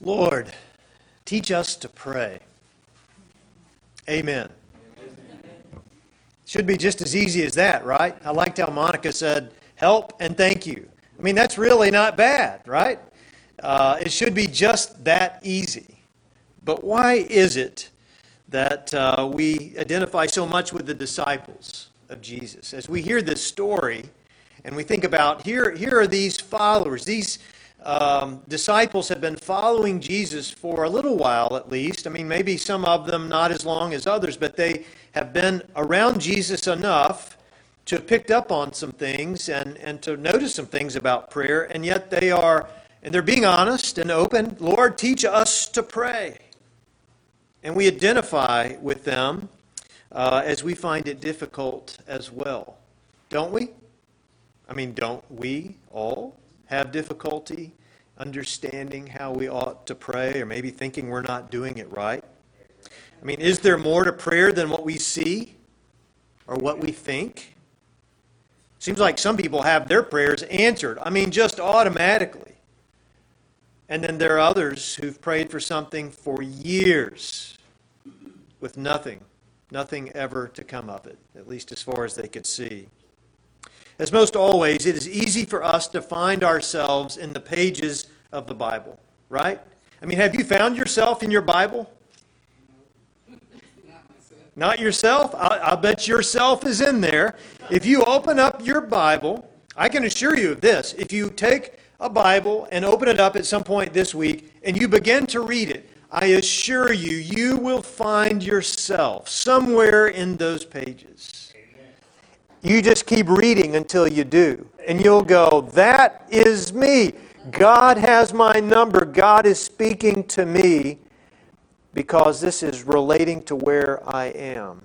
Lord, teach us to pray. Amen. Should be just as easy as that, right? I liked how Monica said, help and thank you. I mean, that's really not bad, right? Uh, it should be just that easy. But why is it that uh, we identify so much with the disciples of Jesus? As we hear this story and we think about here, here are these followers, these um, disciples have been following Jesus for a little while at least. I mean, maybe some of them not as long as others, but they have been around Jesus enough to have picked up on some things and, and to notice some things about prayer, and yet they are, and they're being honest and open. Lord, teach us to pray. And we identify with them uh, as we find it difficult as well. Don't we? I mean, don't we all? have difficulty understanding how we ought to pray or maybe thinking we're not doing it right? I mean, is there more to prayer than what we see or what we think? Seems like some people have their prayers answered. I mean, just automatically. And then there are others who've prayed for something for years with nothing, nothing ever to come of it, at least as far as they could see. As most always, it is easy for us to find ourselves in the pages of the Bible, right? I mean, have you found yourself in your Bible? Not yourself? I, I bet yourself is in there. If you open up your Bible, I can assure you of this. If you take a Bible and open it up at some point this week and you begin to read it, I assure you, you will find yourself somewhere in those pages. You just keep reading until you do. And you'll go, That is me. God has my number. God is speaking to me because this is relating to where I am.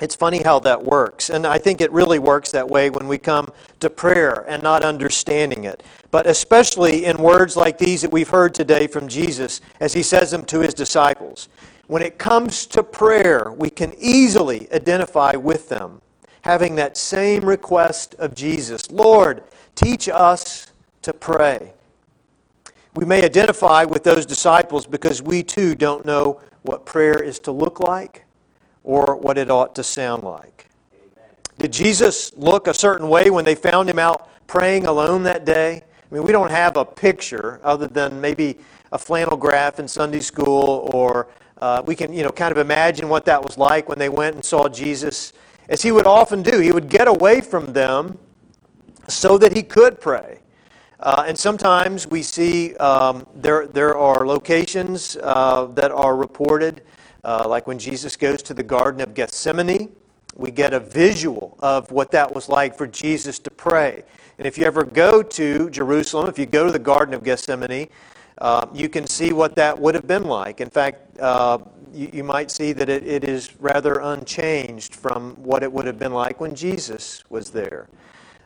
It's funny how that works. And I think it really works that way when we come to prayer and not understanding it. But especially in words like these that we've heard today from Jesus as he says them to his disciples. When it comes to prayer, we can easily identify with them having that same request of Jesus Lord, teach us to pray. We may identify with those disciples because we too don't know what prayer is to look like or what it ought to sound like. Did Jesus look a certain way when they found him out praying alone that day? I mean, we don't have a picture other than maybe a flannel graph in Sunday school, or uh, we can, you know, kind of imagine what that was like when they went and saw Jesus as he would often do. He would get away from them so that he could pray. Uh, and sometimes we see um, there, there are locations uh, that are reported, uh, like when Jesus goes to the Garden of Gethsemane. We get a visual of what that was like for Jesus to pray. And if you ever go to Jerusalem, if you go to the Garden of Gethsemane, uh, you can see what that would have been like. In fact, uh, you, you might see that it, it is rather unchanged from what it would have been like when Jesus was there.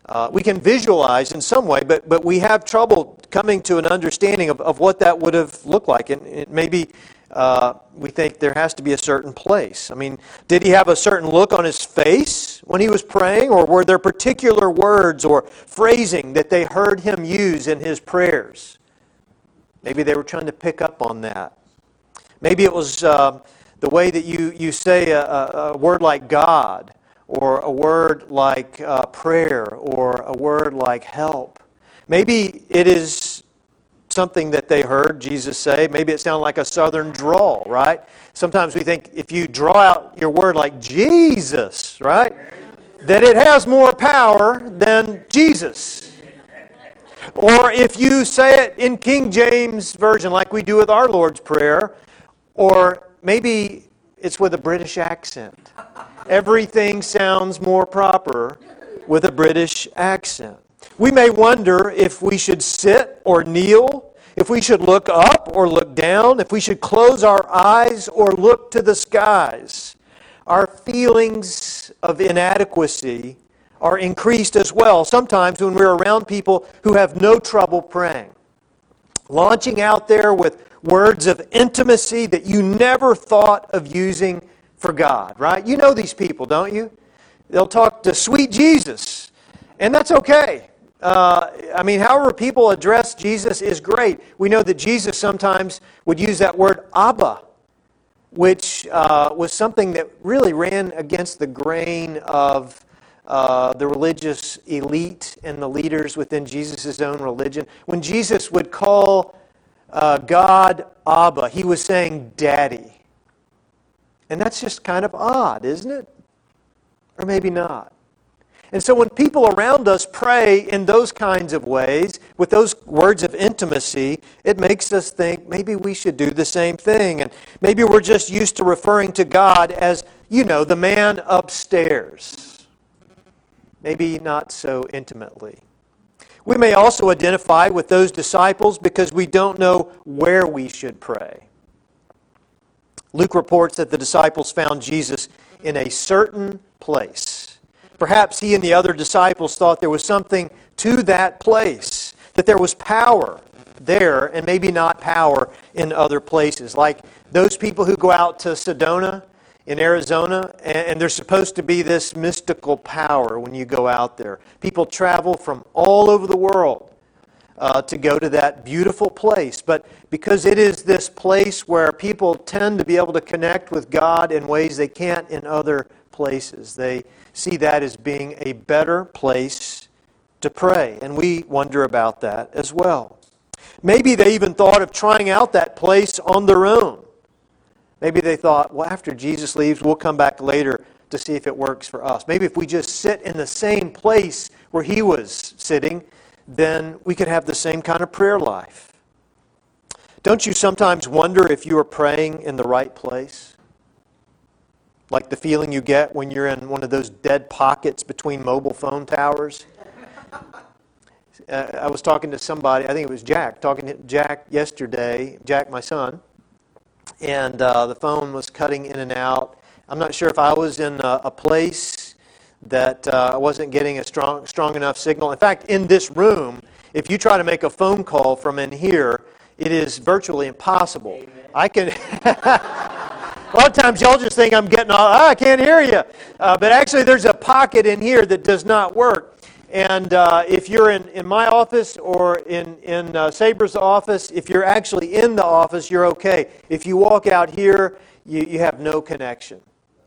Uh, we can visualize in some way, but, but we have trouble coming to an understanding of, of what that would have looked like. And it maybe uh, we think there has to be a certain place. I mean, did he have a certain look on his face when he was praying, or were there particular words or phrasing that they heard him use in his prayers? Maybe they were trying to pick up on that. Maybe it was uh, the way that you, you say a, a, word like God, or a word like uh, prayer, or a word like help. Maybe it is something that they heard Jesus say. Maybe it sounded like a southern drawl, right? Sometimes we think if you draw out your word like Jesus, right, that it has more power than Jesus. Or if you say it in King James Version, like we do with our Lord's Prayer, or maybe it's with a British accent. Everything sounds more proper with a British accent. We may wonder if we should sit or kneel, if we should look up or look down, if we should close our eyes or look to the skies. Our feelings of inadequacy are increased as well, sometimes when we're around people who have no trouble praying. Launching out there with words of intimacy that you never thought of using for God, right? You know these people, don't you? They'll talk to sweet Jesus, and that's okay. Uh, I mean, however people address Jesus is great. We know that Jesus sometimes would use that word Abba, which uh, was something that really ran against the grain of uh, the religious elite and the leaders within Jesus' own religion. When Jesus would call uh, God Abba, he was saying Daddy. And that's just kind of odd, isn't it? Or maybe not. And so when people around us pray in those kinds of ways, with those words of intimacy, it makes us think maybe we should do the same thing. And maybe we're just used to referring to God as, you know, the man upstairs. Maybe not so intimately. We may also identify with those disciples because we don't know where we should pray. Luke reports that the disciples found Jesus in a certain place. Perhaps he and the other disciples thought there was something to that place, that there was power there and maybe not power in other places. Like those people who go out to Sedona in Arizona, and there's supposed to be this mystical power when you go out there. People travel from all over the world uh, to go to that beautiful place. But because it is this place where people tend to be able to connect with God in ways they can't in other places, they see that as being a better place to pray. And we wonder about that as well. Maybe they even thought of trying out that place on their own. Maybe they thought, well, after Jesus leaves, we'll come back later to see if it works for us. Maybe if we just sit in the same place where he was sitting, then we could have the same kind of prayer life. Don't you sometimes wonder if you are praying in the right place? Like the feeling you get when you're in one of those dead pockets between mobile phone towers? Uh, I was talking to somebody, I think it was Jack, talking to Jack yesterday, Jack, my son, and uh, the phone was cutting in and out. I'm not sure if I was in a, a place that uh, I wasn't getting a strong, strong enough signal. In fact, in this room, if you try to make a phone call from in here, it is virtually impossible. Amen. I can. a lot of times y'all just think I'm getting all, oh, I can't hear you. Uh, but actually, there's a pocket in here that does not work. And uh, if you're in, in my office or in, in uh, Saber's office, if you're actually in the office, you're okay. If you walk out here, you, you have no connection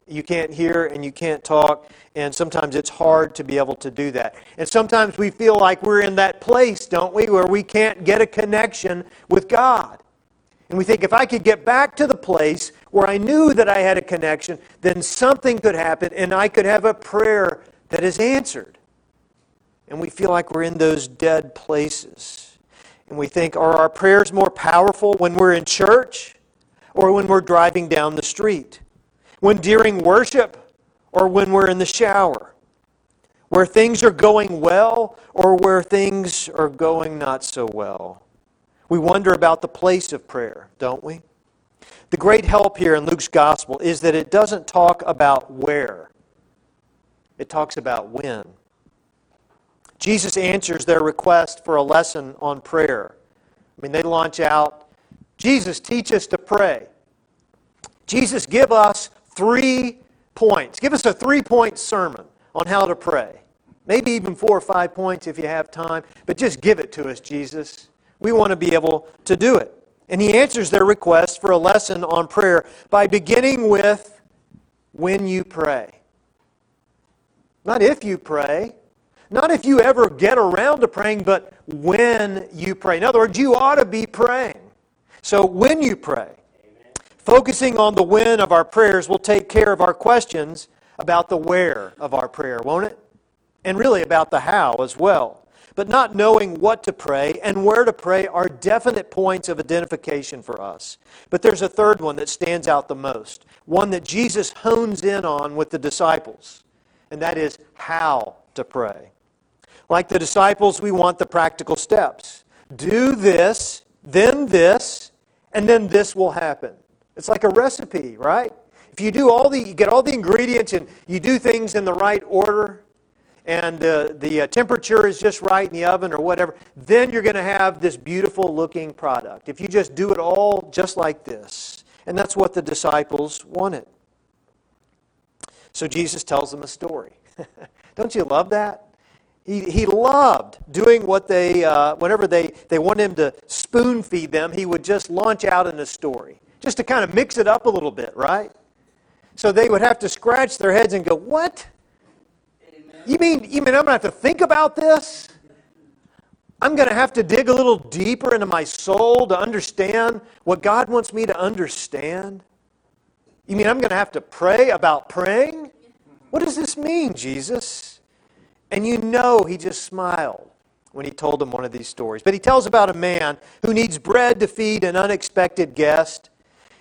you can't hear and you can't talk, and sometimes it's hard to be able to do that. And sometimes we feel like we're in that place, don't we, where we can't get a connection with God. And we think if I could get back to the place where I knew that I had a connection, then something could happen and I could have a prayer that is answered. And we feel like we're in those dead places. And we think, are our prayers more powerful when we're in church or when we're driving down the street? when during worship or when we're in the shower, where things are going well or where things are going not so well. We wonder about the place of prayer, don't we? The great help here in Luke's gospel is that it doesn't talk about where, it talks about when. Jesus answers their request for a lesson on prayer. I mean, they launch out Jesus, teach us to pray. Jesus, give us three points. Give us a three point sermon on how to pray. Maybe even four or five points if you have time, but just give it to us, Jesus. We want to be able to do it. And he answers their request for a lesson on prayer by beginning with when you pray. Not if you pray, not if you ever get around to praying, but when you pray. In other words, you ought to be praying. So when you pray, Focusing on the when of our prayers will take care of our questions about the where of our prayer, won't it? And really about the how as well. But not knowing what to pray and where to pray are definite points of identification for us. But there's a third one that stands out the most, one that Jesus hones in on with the disciples, and that is how to pray. Like the disciples, we want the practical steps. Do this, then this, and then this will happen. It's like a recipe, right? If you do all the, you get all the ingredients and you do things in the right order, and uh, the uh, temperature is just right in the oven or whatever, then you're going to have this beautiful looking product. If you just do it all just like this. And that's what the disciples wanted. So Jesus tells them a story. Don't you love that? He, he loved doing what they, uh, whenever they, they wanted him to spoon feed them, he would just launch out in a story, just to kind of mix it up a little bit, right? So they would have to scratch their heads and go, What? You mean, you mean I'm going to have to think about this? I'm going to have to dig a little deeper into my soul to understand what God wants me to understand? You mean I'm going to have to pray about praying? What does this mean, Jesus? And you know he just smiled when he told them one of these stories. But he tells about a man who needs bread to feed an unexpected guest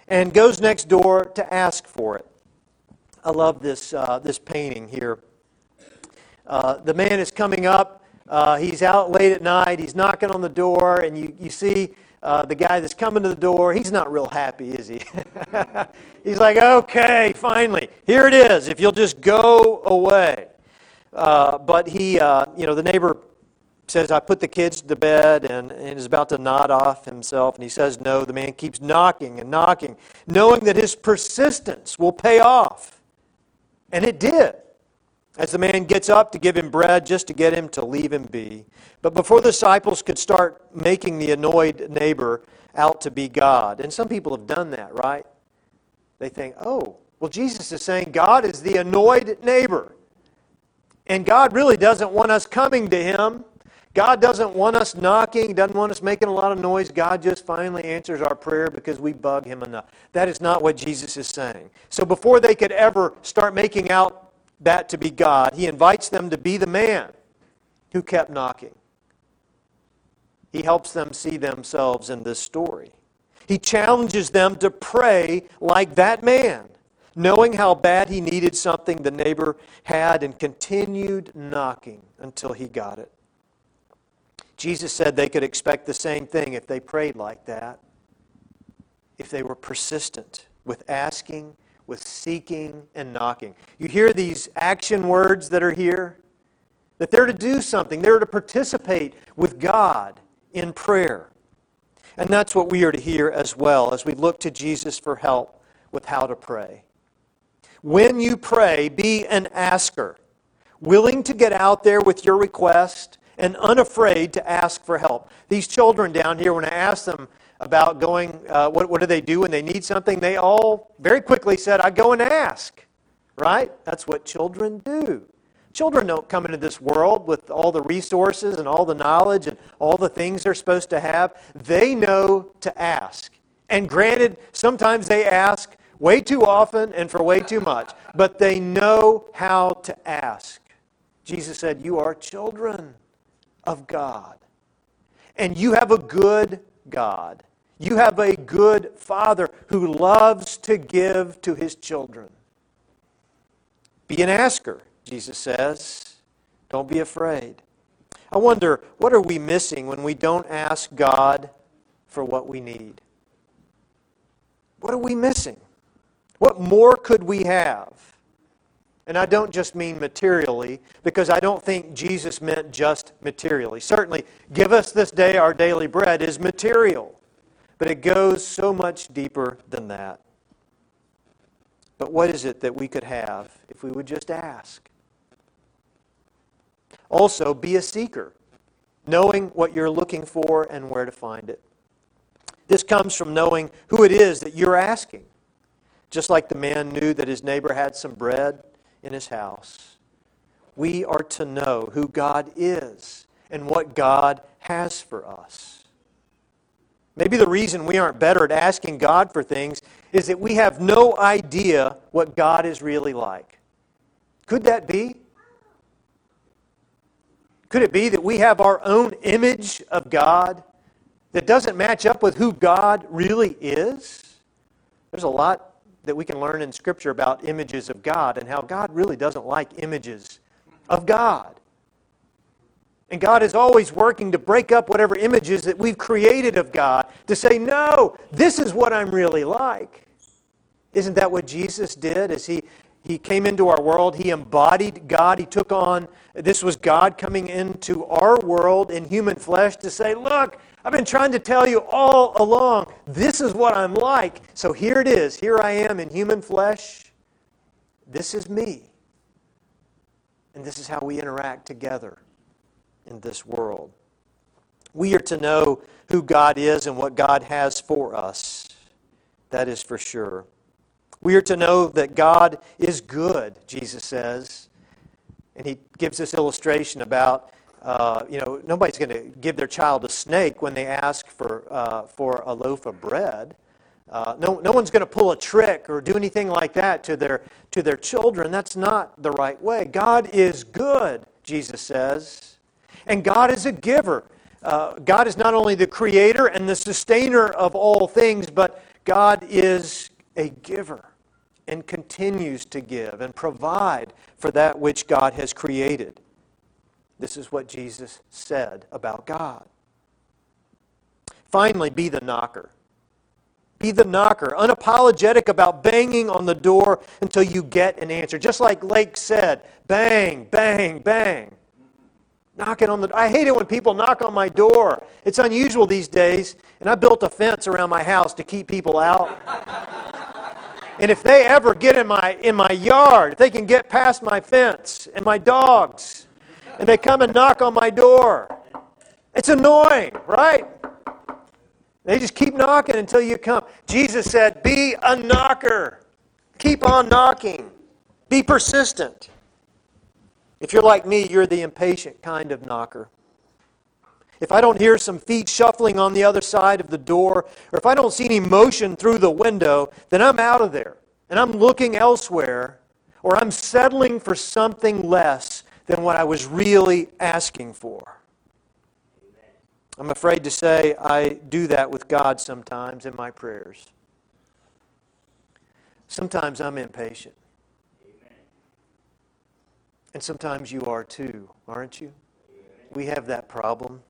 and goes next door to ask for it. I love this, uh, this painting here. Uh, the man is coming up. Uh, he's out late at night. He's knocking on the door, and you, you see uh, the guy that's coming to the door. He's not real happy, is he? he's like, okay, finally, here it is. If you'll just go away. Uh, but he, uh, you know, the neighbor says, I put the kids to bed and, and is about to nod off himself. And he says, No. The man keeps knocking and knocking, knowing that his persistence will pay off. And it did. As the man gets up to give him bread just to get him to leave him be. But before the disciples could start making the annoyed neighbor out to be God, and some people have done that, right? They think, oh, well, Jesus is saying God is the annoyed neighbor. And God really doesn't want us coming to Him. God doesn't want us knocking, doesn't want us making a lot of noise. God just finally answers our prayer because we bug Him enough. That is not what Jesus is saying. So before they could ever start making out that to be God, He invites them to be the man who kept knocking. He helps them see themselves in this story. He challenges them to pray like that man knowing how bad he needed something the neighbor had, and continued knocking until he got it. Jesus said they could expect the same thing if they prayed like that, if they were persistent with asking, with seeking, and knocking. You hear these action words that are here? That they're to do something, they're to participate with God in prayer. And that's what we are to hear as well as we look to Jesus for help with how to pray. When you pray, be an asker, willing to get out there with your request and unafraid to ask for help. These children down here, when I asked them about going, uh, what, what do they do when they need something, they all very quickly said, I go and ask. Right? That's what children do. Children don't come into this world with all the resources and all the knowledge and all the things they're supposed to have. They know to ask. And granted, sometimes they ask way too often and for way too much, but they know how to ask. Jesus said, You are children of God. And you have a good God. You have a good Father who loves to give to his children. Be an asker, Jesus says. Don't be afraid. I wonder, what are we missing when we don't ask God for what we need? What are we missing? What more could we have? And I don't just mean materially, because I don't think Jesus meant just materially. Certainly, give us this day our daily bread is material, but it goes so much deeper than that. But what is it that we could have if we would just ask? Also, be a seeker, knowing what you're looking for and where to find it. This comes from knowing who it is that you're asking. Just like the man knew that his neighbor had some bread in his house, we are to know who God is and what God has for us. Maybe the reason we aren't better at asking God for things is that we have no idea what God is really like. Could that be? Could it be that we have our own image of God that doesn't match up with who God really is? There's a lot that we can learn in Scripture about images of God and how God really doesn't like images of God. And God is always working to break up whatever images that we've created of God to say, no, this is what I'm really like. Isn't that what Jesus did as he, he came into our world? He embodied God. He took on, this was God coming into our world in human flesh to say, look, I've been trying to tell you all along, this is what I'm like. So here it is. Here I am in human flesh. This is me. And this is how we interact together in this world. We are to know who God is and what God has for us. That is for sure. We are to know that God is good, Jesus says. And he gives this illustration about, uh, you know, nobody's going to give their child a snake when they ask for, uh, for a loaf of bread. Uh, no, no one's going to pull a trick or do anything like that to their, to their children. That's not the right way. God is good, Jesus says. And God is a giver. Uh, God is not only the creator and the sustainer of all things, but God is a giver and continues to give and provide for that which God has created. This is what Jesus said about God. Finally, be the knocker. Be the knocker, unapologetic about banging on the door until you get an answer. Just like Lake said, bang, bang, bang. Knocking on the I hate it when people knock on my door. It's unusual these days, and I built a fence around my house to keep people out. and if they ever get in my in my yard, if they can get past my fence and my dogs, and they come and knock on my door, it's annoying, right? They just keep knocking until you come. Jesus said, Be a knocker. Keep on knocking. Be persistent. If you're like me, you're the impatient kind of knocker. If I don't hear some feet shuffling on the other side of the door, or if I don't see any motion through the window, then I'm out of there and I'm looking elsewhere, or I'm settling for something less than what I was really asking for. I'm afraid to say I do that with God sometimes in my prayers. Sometimes I'm impatient. And sometimes you are too, aren't you? We have that problem.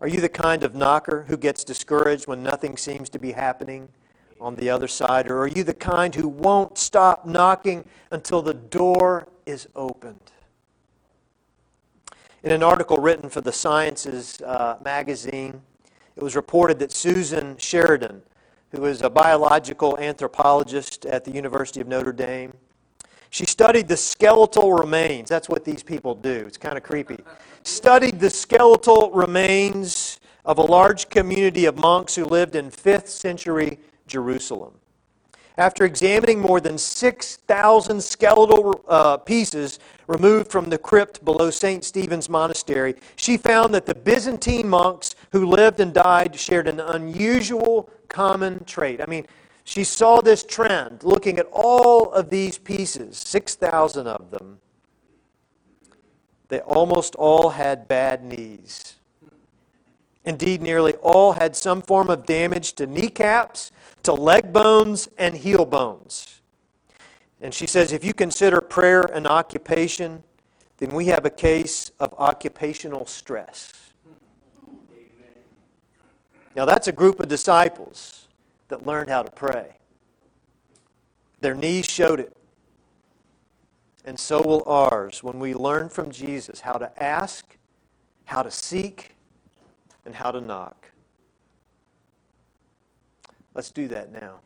Are you the kind of knocker who gets discouraged when nothing seems to be happening on the other side? Or are you the kind who won't stop knocking until the door is opened? In an article written for the Sciences uh, magazine, it was reported that Susan Sheridan, who is a biological anthropologist at the University of Notre Dame, she studied the skeletal remains. That's what these people do. It's kind of creepy. Studied the skeletal remains of a large community of monks who lived in 5th century Jerusalem. After examining more than 6,000 skeletal uh, pieces removed from the crypt below St. Stephen's Monastery, she found that the Byzantine monks who lived and died shared an unusual common trait. I mean, she saw this trend looking at all of these pieces, 6,000 of them. They almost all had bad knees. Indeed, nearly all had some form of damage to kneecaps to leg bones and heel bones. And she says if you consider prayer an occupation, then we have a case of occupational stress. Now, that's a group of disciples that learned how to pray. Their knees showed it. And so will ours when we learn from Jesus how to ask, how to seek, and how to knock. Let's do that now.